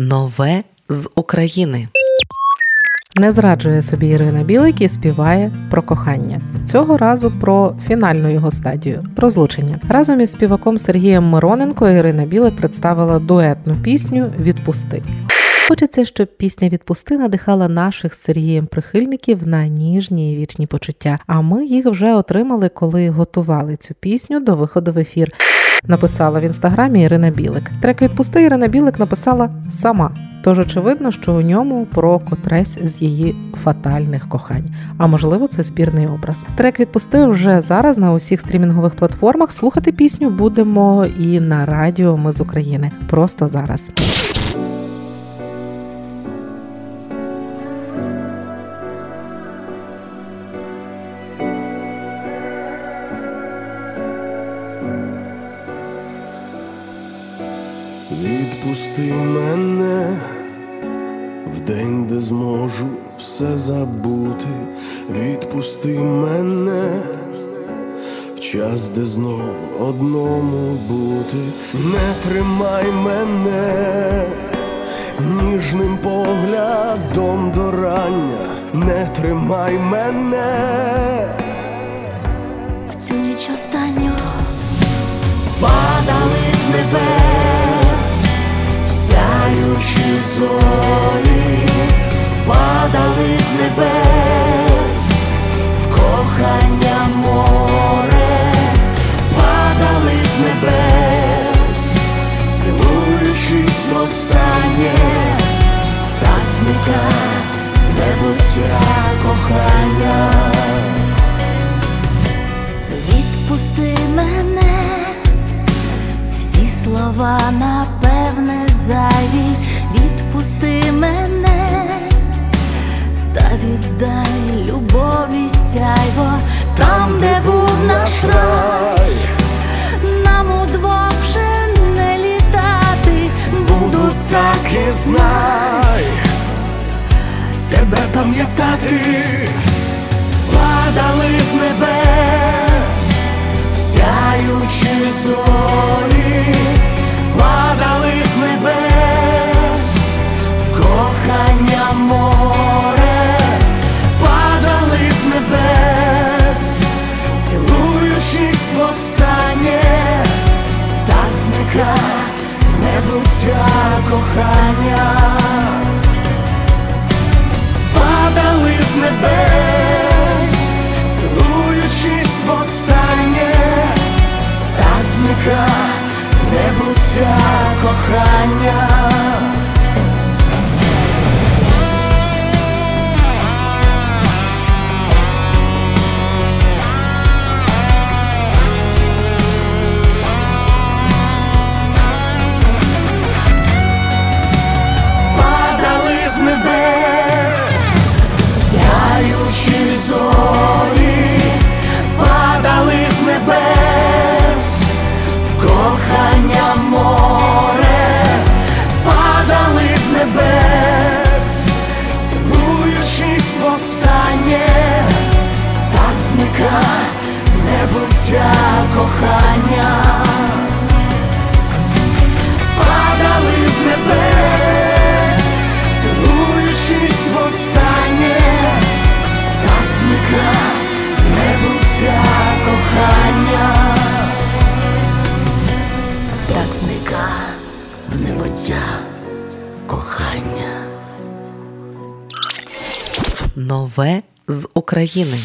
Нове з України. Не зраджує собі Ірина Білик і співає про кохання. Цього разу про фінальну його стадію про злучення. Разом із співаком Сергієм Мироненко Ірина Білик представила дуетну пісню Відпусти. Хочеться, щоб пісня відпусти надихала наших з Сергієм прихильників на ніжні і вічні почуття. А ми їх вже отримали, коли готували цю пісню до виходу в ефір. Написала в інстаграмі Ірина Білик. Трек відпусти Ірина Білик написала сама. Тож очевидно, що у ньому про котресь з її фатальних кохань. А можливо, це збірний образ. Трек відпусти вже зараз на усіх стрімінгових платформах. Слухати пісню будемо і на радіо Ми з України. Просто зараз. Відпусти мене в день, де зможу все забути, відпусти мене в час, де знов одному бути, не тримай мене ніжним поглядом до рання, не тримай мене. В цю ніч останню з небес, в кохання море, падали з небес, цілуючись востаннє, так зникає в небуття кохання. Відпусти мене, всі слова напевне зайві, відпусти мене, віддай любові сяйво там, де був наш рай, нам удвох вже не літати, буду так і знай, тебе пам'ятати, так зника в небуття кохання. Нове з України.